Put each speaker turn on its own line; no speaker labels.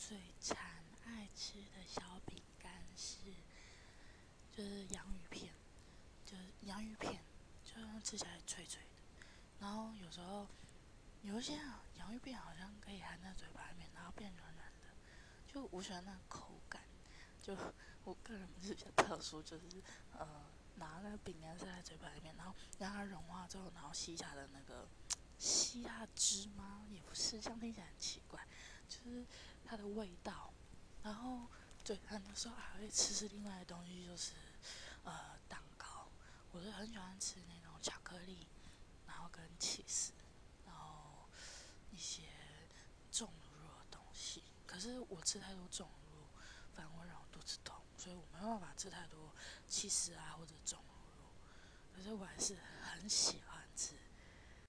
最馋爱吃的小饼干是，就是洋芋片，就是洋芋片，就吃起来脆脆的。然后有时候有一些洋芋片好像可以含在嘴巴里面，然后变软软的，就我喜欢那口感。就我个人是比较特殊，就是呃拿那个饼干塞在嘴巴里面，然后让它融化之后，然后吸它的那个吸它汁吗？也不是，这样听起来很奇怪。就是它的味道，然后对，很多时候还会吃吃另外的东西，就是呃蛋糕。我是很喜欢吃那种巧克力，然后跟起司，然后一些重乳的东西。可是我吃太多重乳，反而会让我肚子痛，所以我没办法吃太多起司啊或者重乳。可是我还是很喜欢